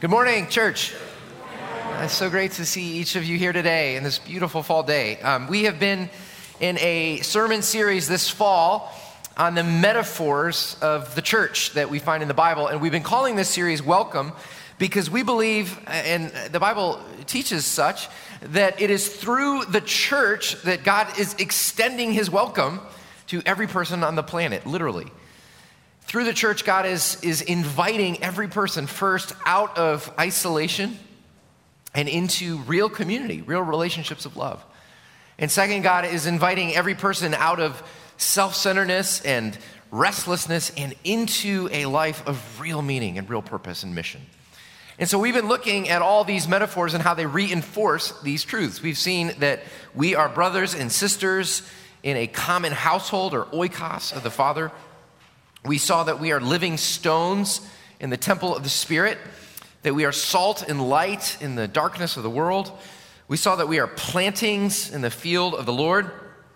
Good morning, church. It's so great to see each of you here today in this beautiful fall day. Um, we have been in a sermon series this fall on the metaphors of the church that we find in the Bible, and we've been calling this series Welcome because we believe, and the Bible teaches such, that it is through the church that God is extending his welcome to every person on the planet, literally. Through the church, God is, is inviting every person first out of isolation and into real community, real relationships of love. And second, God is inviting every person out of self centeredness and restlessness and into a life of real meaning and real purpose and mission. And so we've been looking at all these metaphors and how they reinforce these truths. We've seen that we are brothers and sisters in a common household or oikos of the Father. We saw that we are living stones in the temple of the Spirit, that we are salt and light in the darkness of the world. We saw that we are plantings in the field of the Lord.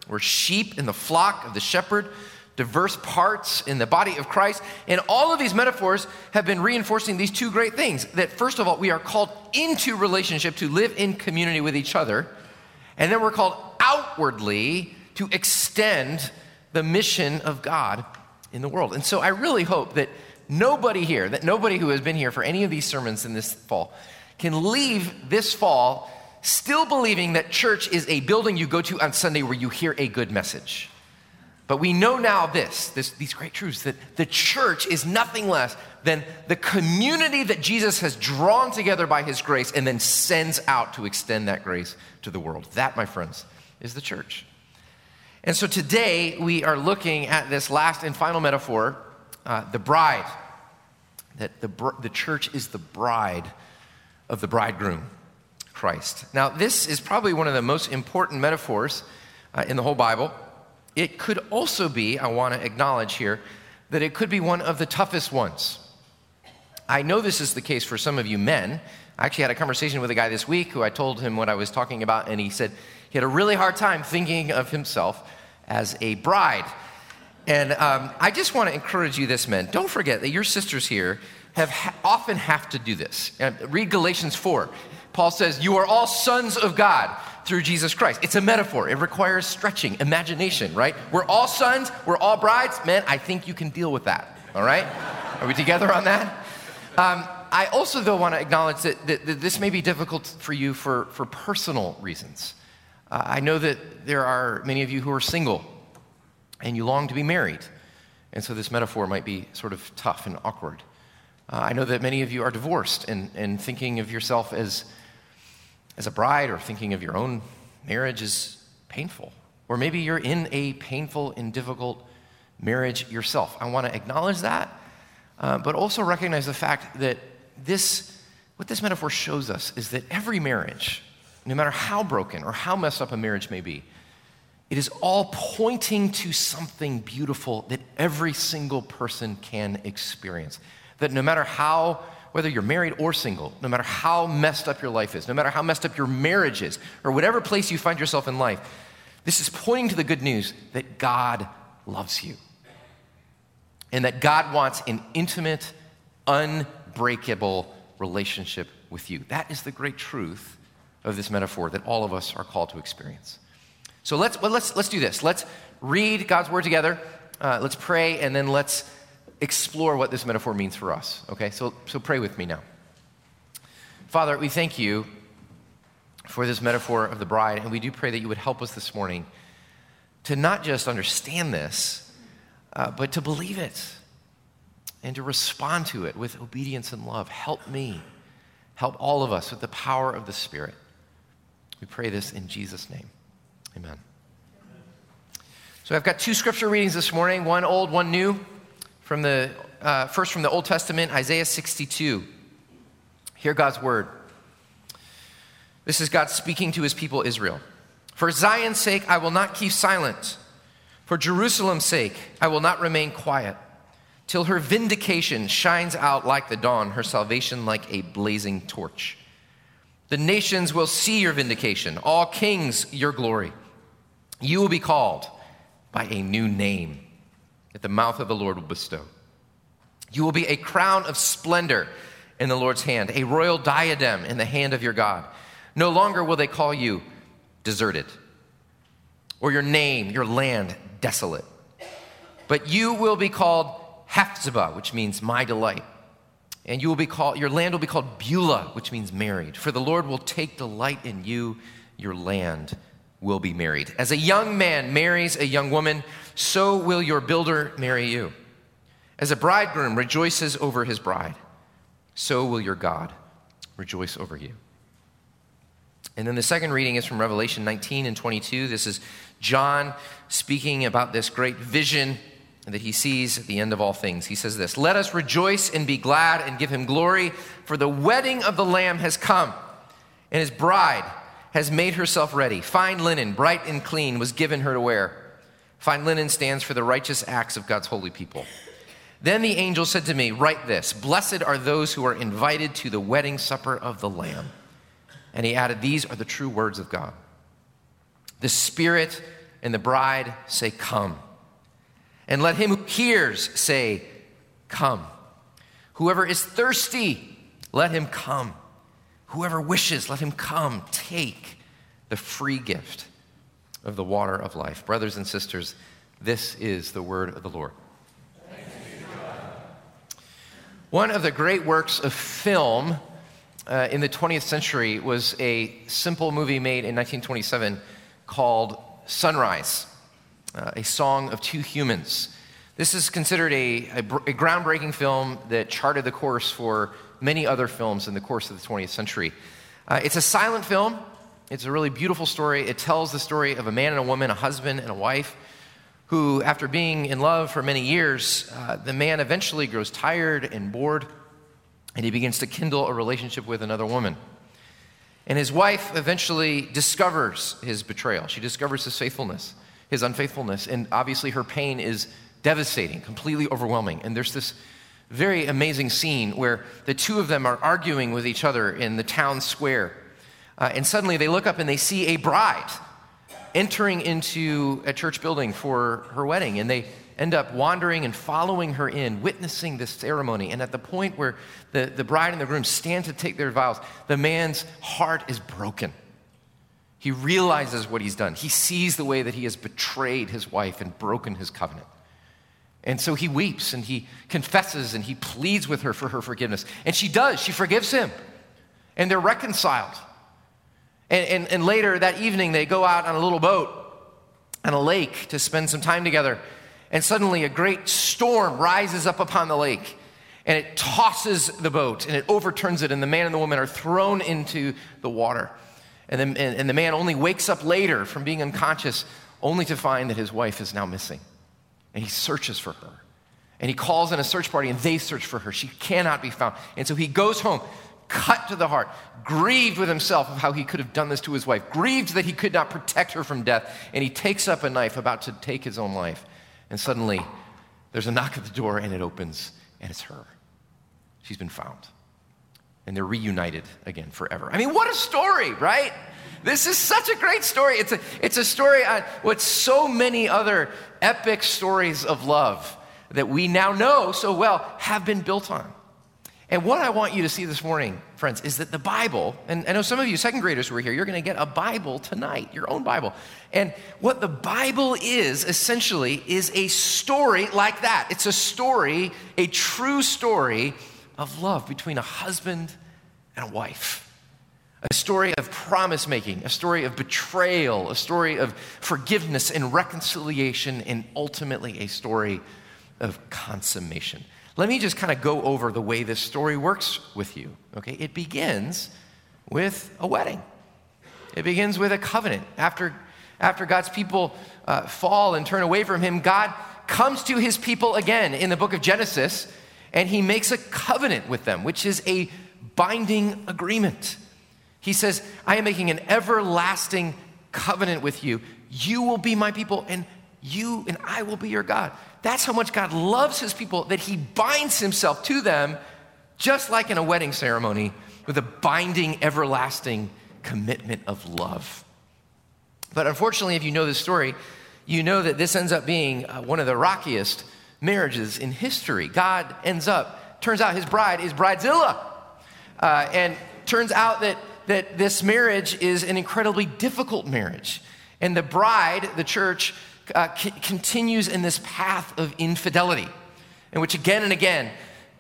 We're sheep in the flock of the shepherd, diverse parts in the body of Christ. And all of these metaphors have been reinforcing these two great things that, first of all, we are called into relationship to live in community with each other. And then we're called outwardly to extend the mission of God in the world. And so I really hope that nobody here, that nobody who has been here for any of these sermons in this fall, can leave this fall still believing that church is a building you go to on Sunday where you hear a good message. But we know now this, this, these great truths that the church is nothing less than the community that Jesus has drawn together by his grace and then sends out to extend that grace to the world. That, my friends, is the church. And so today we are looking at this last and final metaphor, uh, the bride. That the, the church is the bride of the bridegroom, Christ. Now, this is probably one of the most important metaphors uh, in the whole Bible. It could also be, I want to acknowledge here, that it could be one of the toughest ones. I know this is the case for some of you men. I actually had a conversation with a guy this week who I told him what I was talking about, and he said, he had a really hard time thinking of himself as a bride. And um, I just want to encourage you this, men. Don't forget that your sisters here have ha- often have to do this. Uh, read Galatians 4. Paul says, You are all sons of God through Jesus Christ. It's a metaphor. It requires stretching, imagination, right? We're all sons, we're all brides. Man, I think you can deal with that, all right? Are we together on that? Um, I also, though, want to acknowledge that, that, that, this may be difficult for you for, for personal reasons. I know that there are many of you who are single and you long to be married. And so this metaphor might be sort of tough and awkward. Uh, I know that many of you are divorced and, and thinking of yourself as, as a bride or thinking of your own marriage is painful. Or maybe you're in a painful and difficult marriage yourself. I want to acknowledge that, uh, but also recognize the fact that this, what this metaphor shows us is that every marriage, no matter how broken or how messed up a marriage may be, it is all pointing to something beautiful that every single person can experience. That no matter how, whether you're married or single, no matter how messed up your life is, no matter how messed up your marriage is, or whatever place you find yourself in life, this is pointing to the good news that God loves you. And that God wants an intimate, unbreakable relationship with you. That is the great truth of this metaphor that all of us are called to experience. So let's, well, let's, let's do this. Let's read God's word together. Uh, let's pray, and then let's explore what this metaphor means for us. Okay? So, so pray with me now. Father, we thank you for this metaphor of the bride, and we do pray that you would help us this morning to not just understand this, uh, but to believe it and to respond to it with obedience and love. Help me. Help all of us with the power of the Spirit. We pray this in Jesus' name. Amen. So I've got two scripture readings this morning, one old, one new. From the uh, first from the Old Testament, Isaiah 62. Hear God's word. This is God speaking to his people Israel. For Zion's sake, I will not keep silent. For Jerusalem's sake, I will not remain quiet, till her vindication shines out like the dawn, her salvation like a blazing torch. The nations will see your vindication, all kings your glory. You will be called by a new name that the mouth of the Lord will bestow. You will be a crown of splendor in the Lord's hand, a royal diadem in the hand of your God. No longer will they call you deserted, or your name, your land, desolate. But you will be called Hephzibah, which means my delight. And you will be called, your land will be called Beulah, which means married. For the Lord will take delight in you, your land will be married. As a young man marries a young woman, so will your builder marry you. As a bridegroom rejoices over his bride, so will your God rejoice over you. And then the second reading is from Revelation 19 and 22. This is John speaking about this great vision that he sees the end of all things. He says this Let us rejoice and be glad and give him glory, for the wedding of the Lamb has come, and his bride has made herself ready. Fine linen, bright and clean, was given her to wear. Fine linen stands for the righteous acts of God's holy people. Then the angel said to me, Write this Blessed are those who are invited to the wedding supper of the Lamb. And he added, These are the true words of God. The Spirit and the bride say, Come. And let him who hears say, Come. Whoever is thirsty, let him come. Whoever wishes, let him come. Take the free gift of the water of life. Brothers and sisters, this is the word of the Lord. One of the great works of film uh, in the 20th century was a simple movie made in 1927 called Sunrise uh, a song of two humans. This is considered a, a, a, groundbreaking film that charted the course for many other films in the course of the 20th century. Uh, it's a silent film. It's a really beautiful story. It tells the story of a man and a woman, a husband and a wife, who, after being in love for many years, uh, the man eventually grows tired and bored, and he begins to kindle a relationship with another woman. And his wife eventually discovers his betrayal. She discovers his faithfulness his unfaithfulness. And obviously, her pain is devastating, completely overwhelming. And there's this very amazing scene where the two of them are arguing with each other in the town square. Uh, and suddenly they look up and they see a bride entering into a church building for her wedding. And they end up wandering and following her in, witnessing this ceremony. And at the point where the, the bride and the groom stand to take their vows, the man's heart is broken. He realizes what he's done. He sees the way that he has betrayed his wife and broken his covenant. And so he weeps and he confesses and he pleads with her for her forgiveness. And she does, she forgives him. And they're reconciled. And, and, and later that evening, they go out on a little boat on a lake to spend some time together. And suddenly, a great storm rises up upon the lake and it tosses the boat and it overturns it, and the man and the woman are thrown into the water. And and the man only wakes up later from being unconscious only to find that his wife is now missing. And he searches for her. And he calls in a search party and they search for her. She cannot be found. And so he goes home, cut to the heart, grieved with himself of how he could have done this to his wife, grieved that he could not protect her from death. And he takes up a knife about to take his own life. And suddenly there's a knock at the door and it opens and it's her. She's been found and they're reunited again forever. I mean, what a story, right? This is such a great story. It's a, it's a story on what so many other epic stories of love that we now know so well have been built on. And what I want you to see this morning, friends, is that the Bible, and I know some of you second graders who are here, you're going to get a Bible tonight, your own Bible. And what the Bible is essentially is a story like that. It's a story, a true story of love between a husband and a wife. A story of promise making, a story of betrayal, a story of forgiveness and reconciliation, and ultimately a story of consummation. Let me just kind of go over the way this story works with you. Okay, it begins with a wedding. It begins with a covenant. After, after God's people uh, fall and turn away from Him, God comes to His people again in the book of Genesis and he makes a covenant with them, which is a binding agreement. He says, I am making an everlasting covenant with you. You will be my people, and you and I will be your God. That's how much God loves his people that he binds himself to them, just like in a wedding ceremony, with a binding, everlasting commitment of love. But unfortunately, if you know this story, you know that this ends up being uh, one of the rockiest marriages in history. God ends up, turns out his bride is bridezilla. Uh, and turns out that, that this marriage is an incredibly difficult marriage. And the bride, the church, uh, c- continues in this path of infidelity, in which again and again,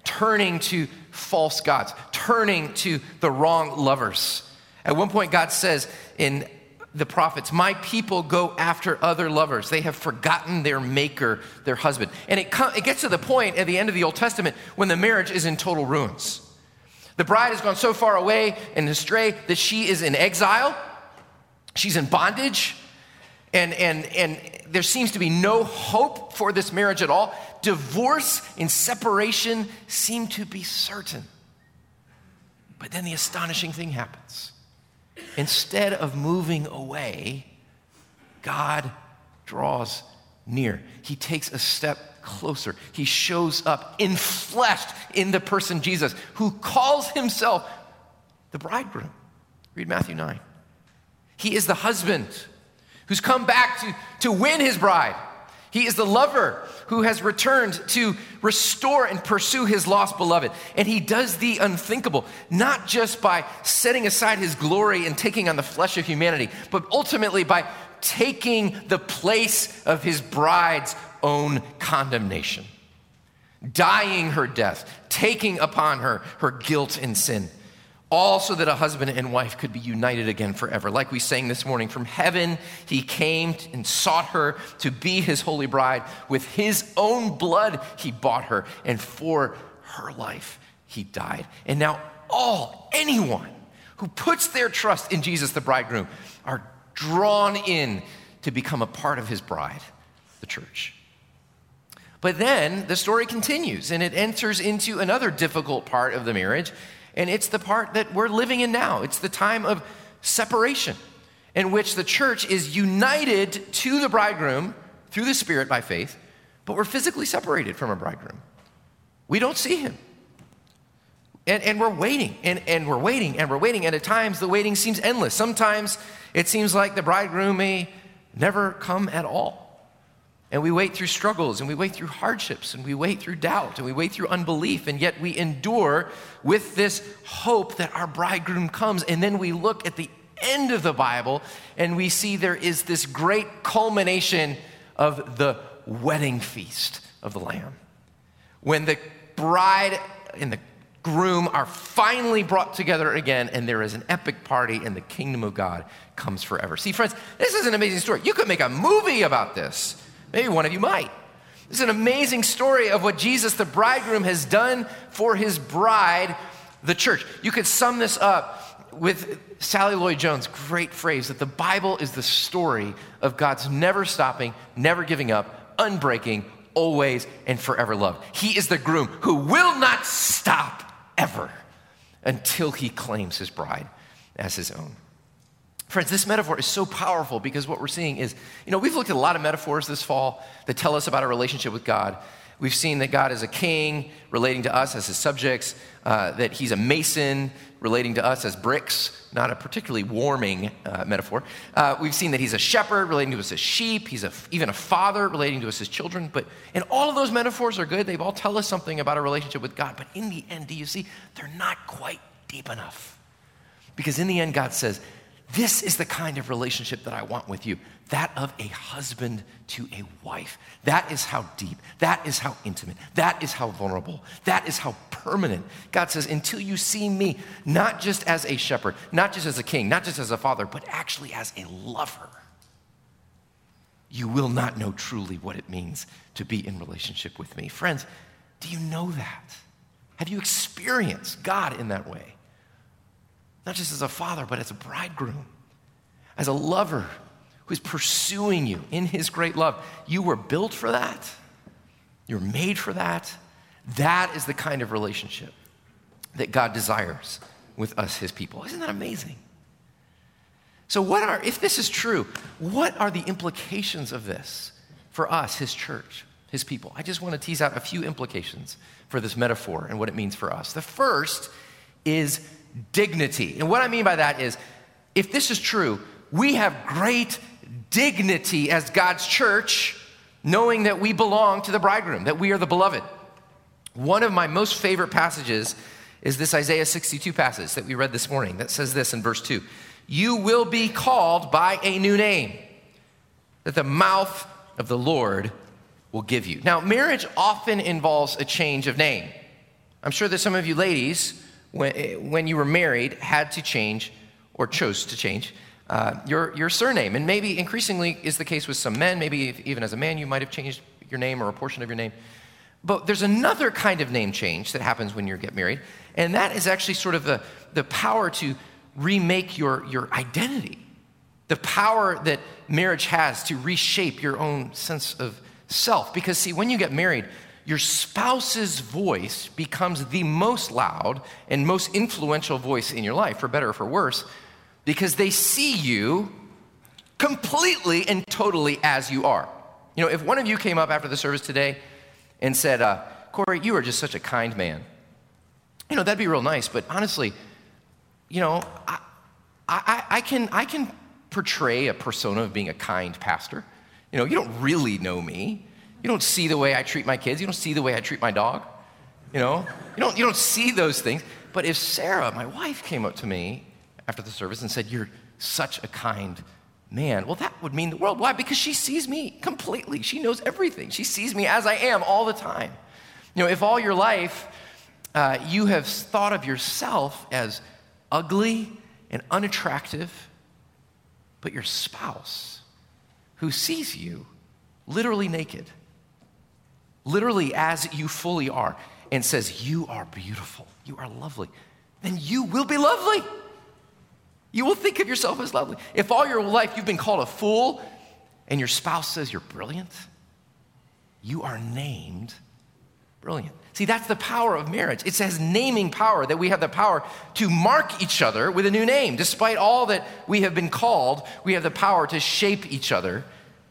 turning to false gods, turning to the wrong lovers. At one point, God says in the prophets, My people go after other lovers. They have forgotten their maker, their husband. And it, com- it gets to the point at the end of the Old Testament when the marriage is in total ruins. The bride has gone so far away and astray that she is in exile, she's in bondage, and, and, and there seems to be no hope for this marriage at all. Divorce and separation seem to be certain. But then the astonishing thing happens. Instead of moving away, God draws near. He takes a step closer. He shows up in flesh in the person Jesus, who calls himself the bridegroom. Read Matthew 9. He is the husband who's come back to, to win his bride. He is the lover who has returned to restore and pursue his lost beloved. And he does the unthinkable, not just by setting aside his glory and taking on the flesh of humanity, but ultimately by taking the place of his bride's own condemnation, dying her death, taking upon her her guilt and sin all so that a husband and wife could be united again forever. Like we sang this morning, from heaven he came and sought her to be his holy bride. With his own blood he bought her, and for her life he died. And now, all, anyone who puts their trust in Jesus the bridegroom, are drawn in to become a part of his bride, the church. But then the story continues and it enters into another difficult part of the marriage and it's the part that we're living in now. It's the time of separation in which the church is united to the bridegroom through the Spirit by faith, but we're physically separated from a bridegroom. We don't see him. And, and we're waiting, and, and we're waiting, and we're waiting. And at times, the waiting seems endless. Sometimes it seems like the bridegroom may never come at all. And we wait through struggles and we wait through hardships and we wait through doubt and we wait through unbelief. And yet we endure with this hope that our bridegroom comes. And then we look at the end of the Bible and we see there is this great culmination of the wedding feast of the Lamb. When the bride and the groom are finally brought together again, and there is an epic party, and the kingdom of God comes forever. See, friends, this is an amazing story. You could make a movie about this. Maybe one of you might. This is an amazing story of what Jesus, the bridegroom, has done for his bride, the church. You could sum this up with Sally Lloyd Jones' great phrase that the Bible is the story of God's never stopping, never giving up, unbreaking, always and forever love. He is the groom who will not stop ever until he claims his bride as his own. Friends, this metaphor is so powerful because what we're seeing is, you know, we've looked at a lot of metaphors this fall that tell us about our relationship with God. We've seen that God is a king relating to us as his subjects, uh, that he's a mason relating to us as bricks, not a particularly warming uh, metaphor. Uh, we've seen that he's a shepherd relating to us as sheep, he's a, even a father relating to us as children. But, and all of those metaphors are good. They all tell us something about our relationship with God. But in the end, do you see, they're not quite deep enough. Because in the end, God says, this is the kind of relationship that I want with you that of a husband to a wife. That is how deep, that is how intimate, that is how vulnerable, that is how permanent. God says, until you see me not just as a shepherd, not just as a king, not just as a father, but actually as a lover, you will not know truly what it means to be in relationship with me. Friends, do you know that? Have you experienced God in that way? Not just as a father, but as a bridegroom, as a lover who's pursuing you in his great love. You were built for that. You're made for that. That is the kind of relationship that God desires with us, his people. Isn't that amazing? So, what are, if this is true, what are the implications of this for us, his church, his people? I just want to tease out a few implications for this metaphor and what it means for us. The first is dignity. And what I mean by that is if this is true, we have great dignity as God's church, knowing that we belong to the bridegroom, that we are the beloved. One of my most favorite passages is this Isaiah 62 passage that we read this morning that says this in verse 2 You will be called by a new name that the mouth of the Lord will give you. Now, marriage often involves a change of name. I'm sure that some of you ladies, when, when you were married, had to change or chose to change uh, your, your surname. And maybe increasingly is the case with some men. Maybe even as a man, you might have changed your name or a portion of your name. But there's another kind of name change that happens when you get married, and that is actually sort of the, the power to remake your, your identity. The power that marriage has to reshape your own sense of self. Because, see, when you get married, your spouse's voice becomes the most loud and most influential voice in your life, for better or for worse, because they see you completely and totally as you are. You know, if one of you came up after the service today and said, uh, Corey, you are just such a kind man, you know, that'd be real nice, but honestly, you know, I, I, I, can, I can portray a persona of being a kind pastor. You know, you don't really know me. You don't see the way I treat my kids. You don't see the way I treat my dog. You know, you don't, you don't see those things. But if Sarah, my wife, came up to me after the service and said, You're such a kind man, well, that would mean the world. Why? Because she sees me completely. She knows everything. She sees me as I am all the time. You know, if all your life uh, you have thought of yourself as ugly and unattractive, but your spouse, who sees you literally naked, literally as you fully are, and says, You are beautiful, you are lovely, then you will be lovely. You will think of yourself as lovely. If all your life you've been called a fool and your spouse says you're brilliant, you are named brilliant. See, that's the power of marriage. It says naming power, that we have the power to mark each other with a new name. Despite all that we have been called, we have the power to shape each other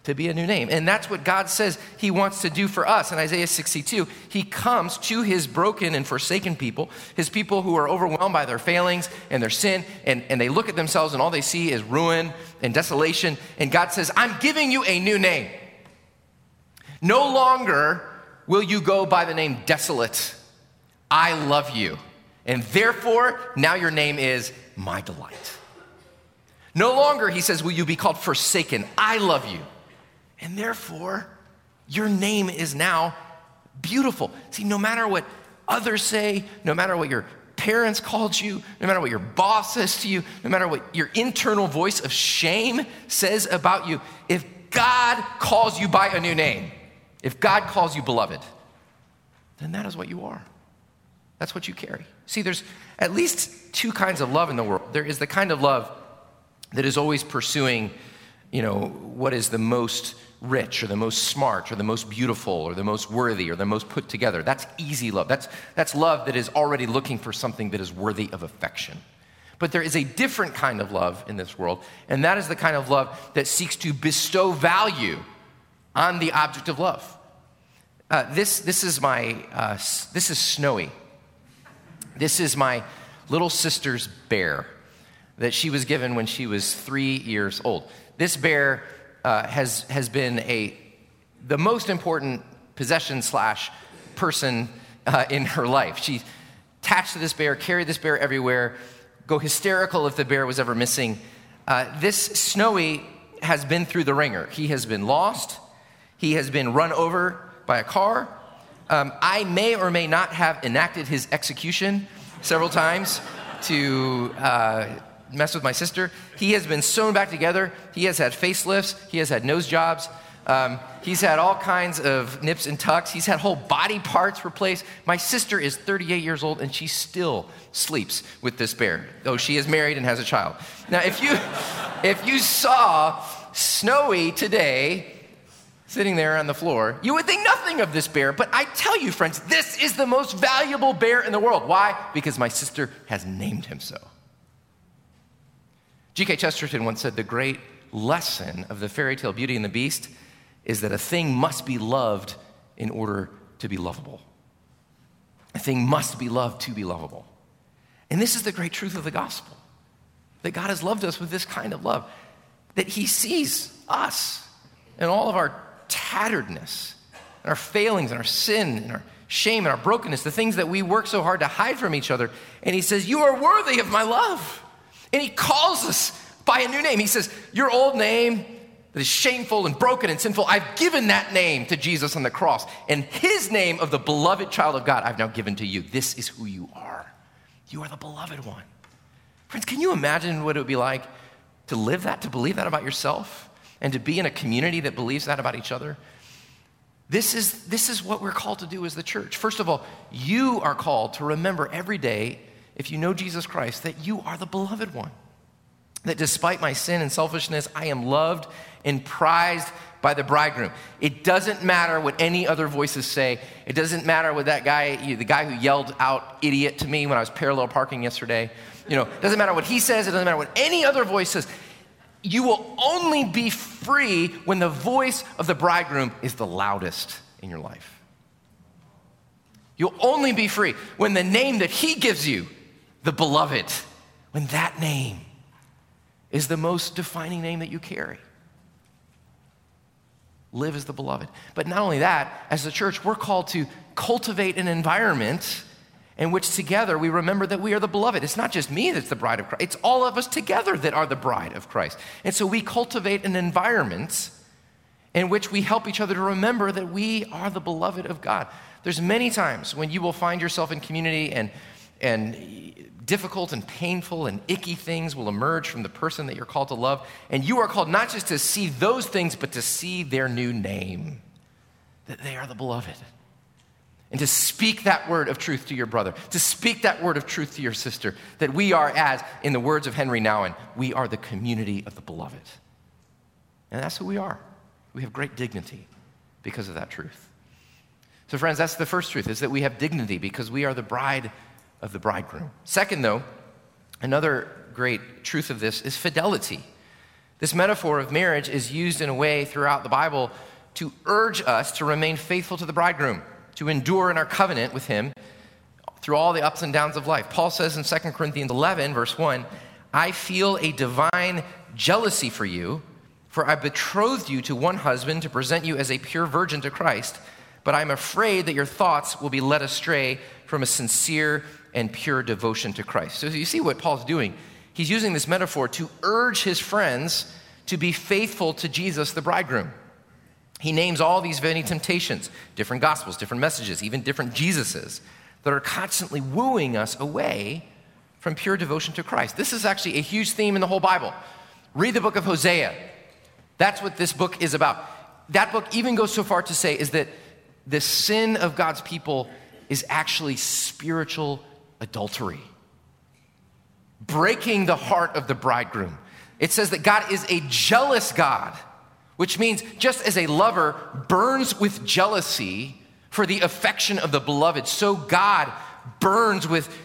to be a new name. And that's what God says He wants to do for us. In Isaiah 62, He comes to His broken and forsaken people, His people who are overwhelmed by their failings and their sin, and, and they look at themselves and all they see is ruin and desolation. And God says, I'm giving you a new name. No longer will you go by the name desolate. I love you. And therefore, now your name is my delight. No longer, he says, will you be called forsaken. I love you. And therefore, your name is now beautiful. See, no matter what others say, no matter what your parents called you, no matter what your boss says to you, no matter what your internal voice of shame says about you, if God calls you by a new name, if God calls you beloved, then that is what you are. That's what you carry. See, there's at least two kinds of love in the world. There is the kind of love that is always pursuing, you know, what is the most rich or the most smart or the most beautiful or the most worthy or the most put together. That's easy love. That's, that's love that is already looking for something that is worthy of affection. But there is a different kind of love in this world, and that is the kind of love that seeks to bestow value on the object of love. Uh, this, this is my, uh, this is Snowy. This is my little sister's bear that she was given when she was three years old. This bear uh, has, has been a, the most important possession slash person uh, in her life. She attached to this bear, carried this bear everywhere, go hysterical if the bear was ever missing. Uh, this Snowy has been through the ringer. He has been lost, he has been run over by a car. Um, I may or may not have enacted his execution several times to uh, mess with my sister. He has been sewn back together. He has had facelifts. He has had nose jobs. Um, he's had all kinds of nips and tucks. He's had whole body parts replaced. My sister is 38 years old and she still sleeps with this bear, though she is married and has a child. Now, if you, if you saw Snowy today sitting there on the floor, you would think nothing of this bear. But I tell you, friends, this is the most valuable bear in the world. Why? Because my sister has named him so. G.K. Chesterton once said the great lesson of the fairy tale Beauty and the Beast is that a thing must be loved in order to be lovable. A thing must be loved to be lovable. And this is the great truth of the gospel that God has loved us with this kind of love, that He sees us and all of our tatteredness, and our failings, and our sin, and our shame and our brokenness, the things that we work so hard to hide from each other. And he says, You are worthy of my love. And he calls us by a new name. He says, Your old name that is shameful and broken and sinful, I've given that name to Jesus on the cross. And his name of the beloved child of God, I've now given to you. This is who you are. You are the beloved one. Friends, can you imagine what it would be like to live that, to believe that about yourself, and to be in a community that believes that about each other? This is, this is what we're called to do as the church. First of all, you are called to remember every day, if you know Jesus Christ, that you are the beloved one. That despite my sin and selfishness, I am loved and prized by the bridegroom. It doesn't matter what any other voices say. It doesn't matter what that guy, the guy who yelled out idiot to me when I was parallel parking yesterday, you know, it doesn't matter what he says, it doesn't matter what any other voice says. You will only be free when the voice of the bridegroom is the loudest in your life. You'll only be free when the name that he gives you, the beloved, when that name is the most defining name that you carry. Live as the beloved. But not only that, as a church, we're called to cultivate an environment in which together we remember that we are the beloved. It's not just me that's the bride of Christ, it's all of us together that are the bride of Christ. And so we cultivate an environment in which we help each other to remember that we are the beloved of God. There's many times when you will find yourself in community and and difficult and painful and icky things will emerge from the person that you're called to love. And you are called not just to see those things, but to see their new name, that they are the beloved and to speak that word of truth to your brother, to speak that word of truth to your sister, that we are, as in the words of Henry Nouwen, we are the community of the beloved. And that's who we are. We have great dignity because of that truth. So, friends, that's the first truth, is that we have dignity because we are the bride of the bridegroom. Second, though, another great truth of this is fidelity. This metaphor of marriage is used in a way throughout the Bible to urge us to remain faithful to the bridegroom to endure in our covenant with him through all the ups and downs of life. Paul says in 2 Corinthians 11, verse 1, I feel a divine jealousy for you, for I betrothed you to one husband to present you as a pure virgin to Christ, but I'm afraid that your thoughts will be led astray from a sincere and pure devotion to Christ. So you see what Paul's doing. He's using this metaphor to urge his friends to be faithful to Jesus, the bridegroom. He names all these many temptations, different gospels, different messages, even different Jesuses that are constantly wooing us away from pure devotion to Christ. This is actually a huge theme in the whole Bible. Read the book of Hosea. That's what this book is about. That book even goes so far to say is that the sin of God's people is actually spiritual adultery, breaking the heart of the bridegroom. It says that God is a jealous God which means just as a lover burns with jealousy for the affection of the beloved, so God burns with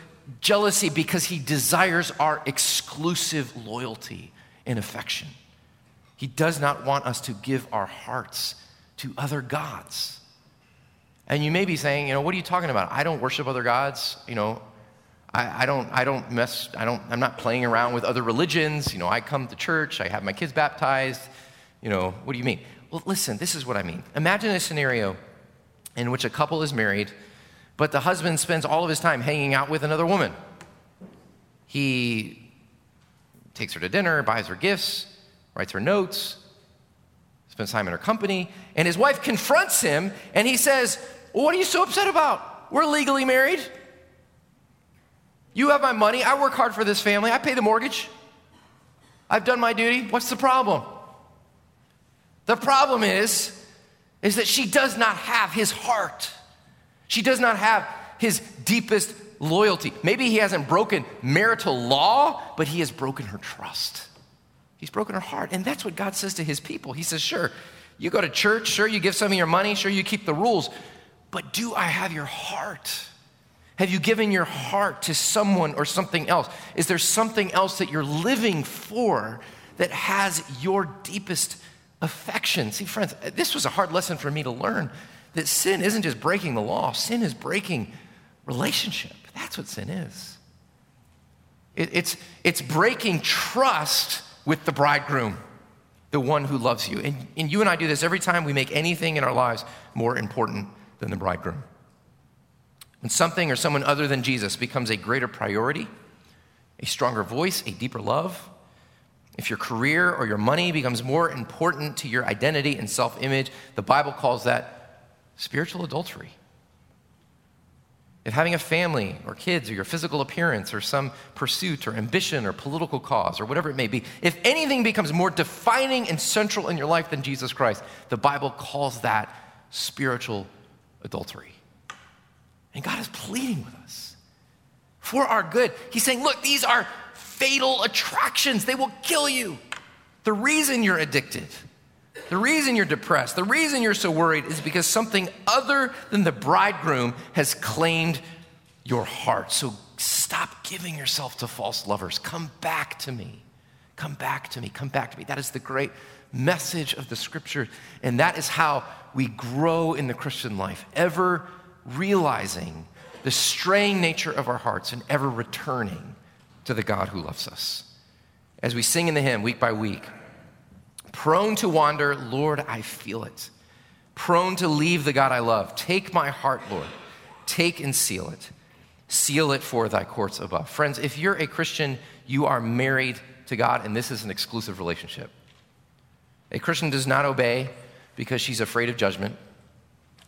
jealousy because he desires our exclusive loyalty and affection. He does not want us to give our hearts to other gods. And you may be saying, you know, what are you talking about? I don't worship other gods. You know, I, I, don't, I don't mess, I don't, I'm not playing around with other religions. You know, I come to church, I have my kids baptized. You know, what do you mean? Well, listen, this is what I mean. Imagine a scenario in which a couple is married, but the husband spends all of his time hanging out with another woman. He takes her to dinner, buys her gifts, writes her notes, spends time in her company, and his wife confronts him and he says, well, What are you so upset about? We're legally married. You have my money. I work hard for this family. I pay the mortgage. I've done my duty. What's the problem? The problem is, is that she does not have his heart. She does not have his deepest loyalty. Maybe he hasn't broken marital law, but he has broken her trust. He's broken her heart. And that's what God says to his people. He says, Sure, you go to church, sure, you give some of your money, sure, you keep the rules, but do I have your heart? Have you given your heart to someone or something else? Is there something else that you're living for that has your deepest affection. See, friends, this was a hard lesson for me to learn that sin isn't just breaking the law, sin is breaking relationship. That's what sin is. It, it's, it's breaking trust with the bridegroom, the one who loves you. And, and you and I do this every time we make anything in our lives more important than the bridegroom. when something or someone other than Jesus becomes a greater priority, a stronger voice, a deeper love, if your career or your money becomes more important to your identity and self image, the Bible calls that spiritual adultery. If having a family or kids or your physical appearance or some pursuit or ambition or political cause or whatever it may be, if anything becomes more defining and central in your life than Jesus Christ, the Bible calls that spiritual adultery. And God is pleading with us for our good. He's saying, look, these are fatal attractions, they will kill you. The reason you're addicted, the reason you're depressed, the reason you're so worried is because something other than the bridegroom has claimed your heart. So stop giving yourself to false lovers. Come back to me. Come back to me. Come back to me. That is the great message of the scripture. And that is how we grow in the Christian life, ever realizing the straying nature of our hearts and ever returning to the God who loves us. As we sing in the hymn week by week, Prone to wander, Lord, I feel it. Prone to leave the God I love. Take my heart, Lord. Take and seal it. Seal it for thy courts above. Friends, if you're a Christian, you are married to God, and this is an exclusive relationship. A Christian does not obey because she's afraid of judgment.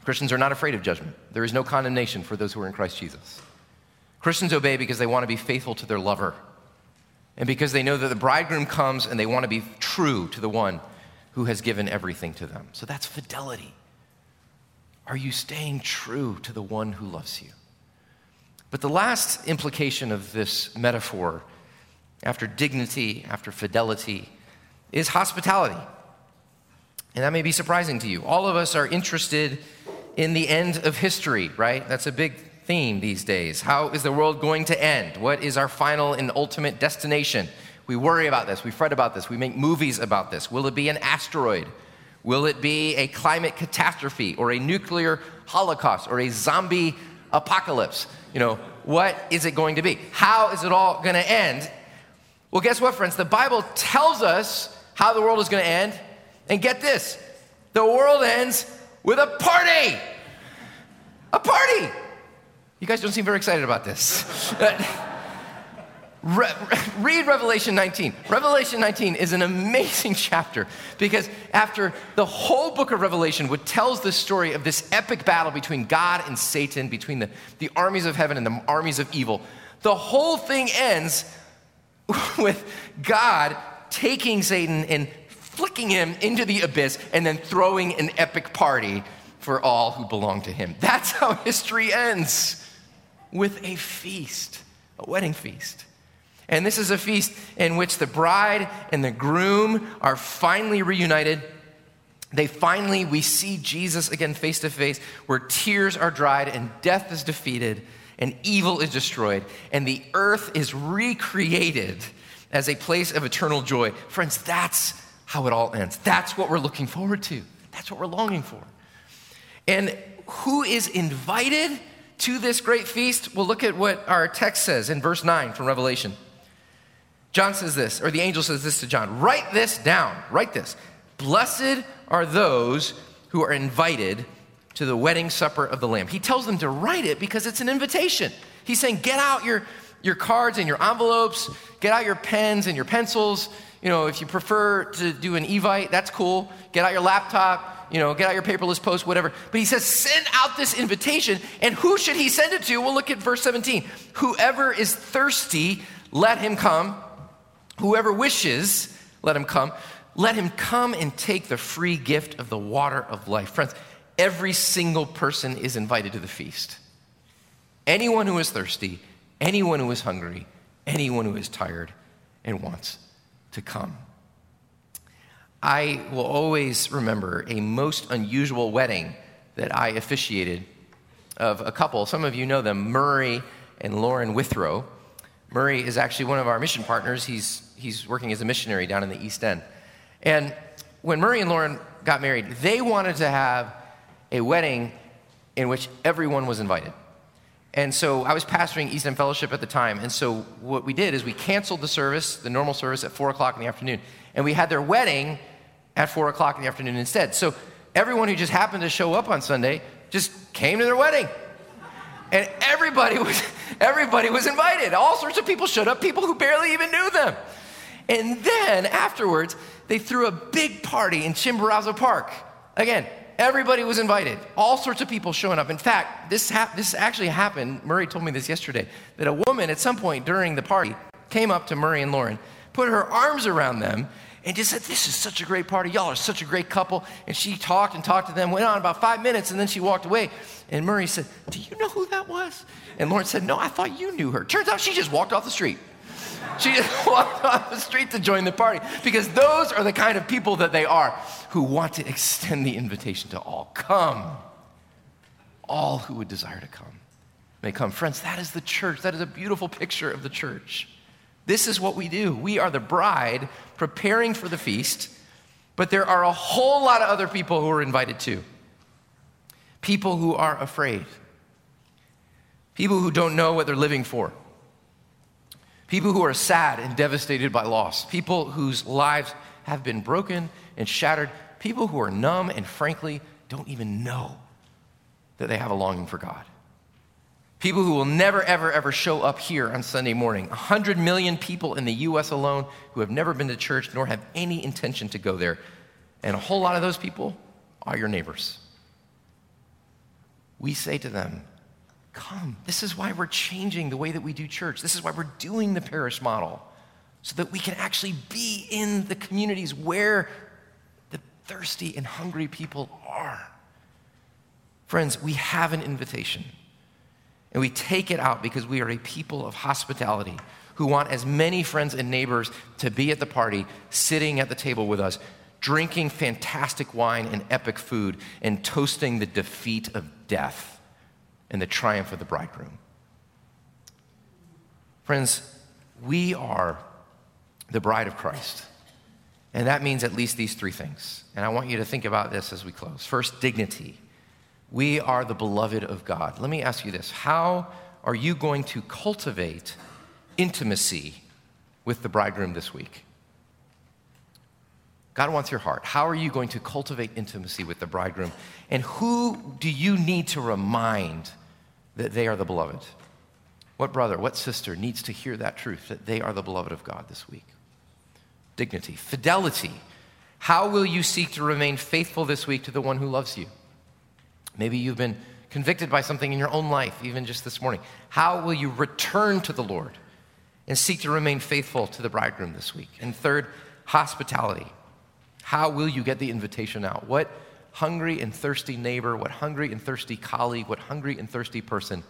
Christians are not afraid of judgment. There is no condemnation for those who are in Christ Jesus. Christians obey because they want to be faithful to their lover and because they know that the bridegroom comes and they want to be true to the one who has given everything to them. So that's fidelity. Are you staying true to the one who loves you? But the last implication of this metaphor, after dignity, after fidelity, is hospitality. And that may be surprising to you. All of us are interested in the end of history, right? That's a big theme these days. How is the world going to end? What is our final and ultimate destination? We worry about this, we fret about this, we make movies about this. Will it be an asteroid? Will it be a climate catastrophe or a nuclear holocaust or a zombie apocalypse? You know, what is it going to be? How is it all going to end? Well, guess what, friends? The Bible tells us how the world is going to end. And get this the world ends with a party. A party. You guys don't seem very excited about this. Re- read Revelation 19. Revelation 19 is an amazing chapter because after the whole book of Revelation, which tells the story of this epic battle between God and Satan, between the, the armies of heaven and the armies of evil, the whole thing ends with God taking Satan and flicking him into the abyss and then throwing an epic party for all who belong to him. That's how history ends with a feast, a wedding feast. And this is a feast in which the bride and the groom are finally reunited. They finally, we see Jesus again face to face, where tears are dried and death is defeated and evil is destroyed and the earth is recreated as a place of eternal joy. Friends, that's how it all ends. That's what we're looking forward to. That's what we're longing for. And who is invited to this great feast? Well, look at what our text says in verse 9 from Revelation. John says this, or the angel says this to John Write this down, write this. Blessed are those who are invited to the wedding supper of the Lamb. He tells them to write it because it's an invitation. He's saying, Get out your, your cards and your envelopes, get out your pens and your pencils. You know, if you prefer to do an Evite, that's cool. Get out your laptop you know, get out your paperless post, whatever. But he says, send out this invitation. And who should he send it to? Well, look at verse 17. Whoever is thirsty, let him come. Whoever wishes, let him come. Let him come and take the free gift of the water of life. Friends, every single person is invited to the feast. Anyone who is thirsty, anyone who is hungry, anyone who is tired and wants to come. I will always remember a most unusual wedding that I officiated of a couple. Some of you know them, Murray and Lauren Withrow. Murray is actually one of our mission partners. He's, he's working as a missionary down in the East End. And when Murray and Lauren got married, they wanted to have a wedding in which everyone was invited. And so I was pastoring East End Fellowship at the time. And so what we did is we canceled the service, the normal service, at 4 o'clock in the afternoon. And we had their wedding at 4 o'clock in the afternoon instead. So everyone who just happened to show up on Sunday just came to their wedding. And everybody was, everybody was invited. All sorts of people showed up, people who barely even knew them. And then afterwards, they threw a big party in Chimborazo Park. Again, everybody was invited. All sorts of people showing up. In fact, this, this actually happened. Murray told me this yesterday that a woman at some point during the party came up to Murray and Lauren, put her arms around them, and just said, This is such a great party. Y'all are such a great couple. And she talked and talked to them, went on about five minutes, and then she walked away. And Murray said, Do you know who that was? And Lauren said, No, I thought you knew her. Turns out she just walked off the street. She just walked off the street to join the party because those are the kind of people that they are who want to extend the invitation to all. Come. All who would desire to come may come. Friends, that is the church. That is a beautiful picture of the church. This is what we do. We are the bride preparing for the feast, but there are a whole lot of other people who are invited too. People who are afraid, people who don't know what they're living for, people who are sad and devastated by loss, people whose lives have been broken and shattered, people who are numb and frankly don't even know that they have a longing for God. People who will never, ever, ever show up here on Sunday morning. 100 million people in the US alone who have never been to church nor have any intention to go there. And a whole lot of those people are your neighbors. We say to them, Come. This is why we're changing the way that we do church. This is why we're doing the parish model, so that we can actually be in the communities where the thirsty and hungry people are. Friends, we have an invitation. And we take it out because we are a people of hospitality who want as many friends and neighbors to be at the party, sitting at the table with us, drinking fantastic wine and epic food, and toasting the defeat of death and the triumph of the bridegroom. Friends, we are the bride of Christ. And that means at least these three things. And I want you to think about this as we close. First, dignity. We are the beloved of God. Let me ask you this How are you going to cultivate intimacy with the bridegroom this week? God wants your heart. How are you going to cultivate intimacy with the bridegroom? And who do you need to remind that they are the beloved? What brother, what sister needs to hear that truth that they are the beloved of God this week? Dignity, fidelity. How will you seek to remain faithful this week to the one who loves you? Maybe you've been convicted by something in your own life, even just this morning. How will you return to the Lord and seek to remain faithful to the bridegroom this week? And third, hospitality. How will you get the invitation out? What hungry and thirsty neighbor, what hungry and thirsty colleague, what hungry and thirsty person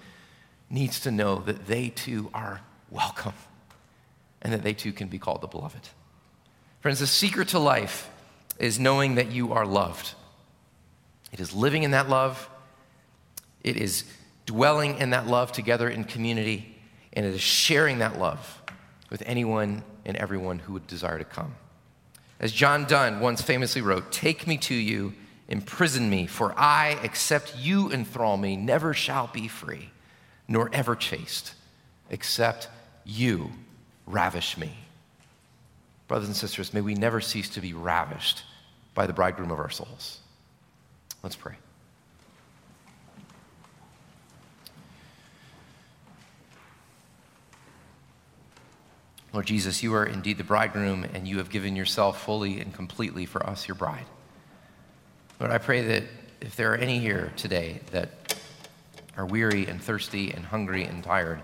needs to know that they too are welcome and that they too can be called the beloved? Friends, the secret to life is knowing that you are loved. It is living in that love, it is dwelling in that love together in community, and it is sharing that love with anyone and everyone who would desire to come. As John Donne once famously wrote, Take me to you, imprison me, for I, except you enthrall me, never shall be free, nor ever chaste, except you ravish me. Brothers and sisters, may we never cease to be ravished by the bridegroom of our souls. Let's pray. Lord Jesus, you are indeed the bridegroom, and you have given yourself fully and completely for us, your bride. Lord, I pray that if there are any here today that are weary and thirsty and hungry and tired,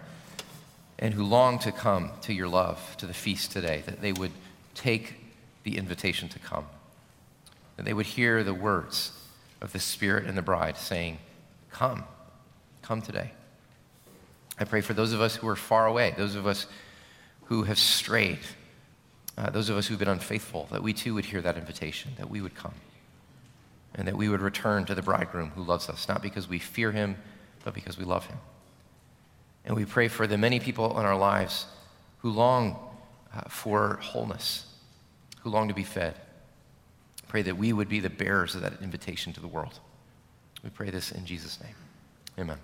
and who long to come to your love, to the feast today, that they would take the invitation to come, that they would hear the words of the Spirit and the bride saying, Come, come today. I pray for those of us who are far away, those of us who have strayed, uh, those of us who've been unfaithful, that we too would hear that invitation, that we would come, and that we would return to the bridegroom who loves us, not because we fear him, but because we love him. And we pray for the many people in our lives who long uh, for wholeness, who long to be fed, Pray that we would be the bearers of that invitation to the world. We pray this in Jesus' name. Amen.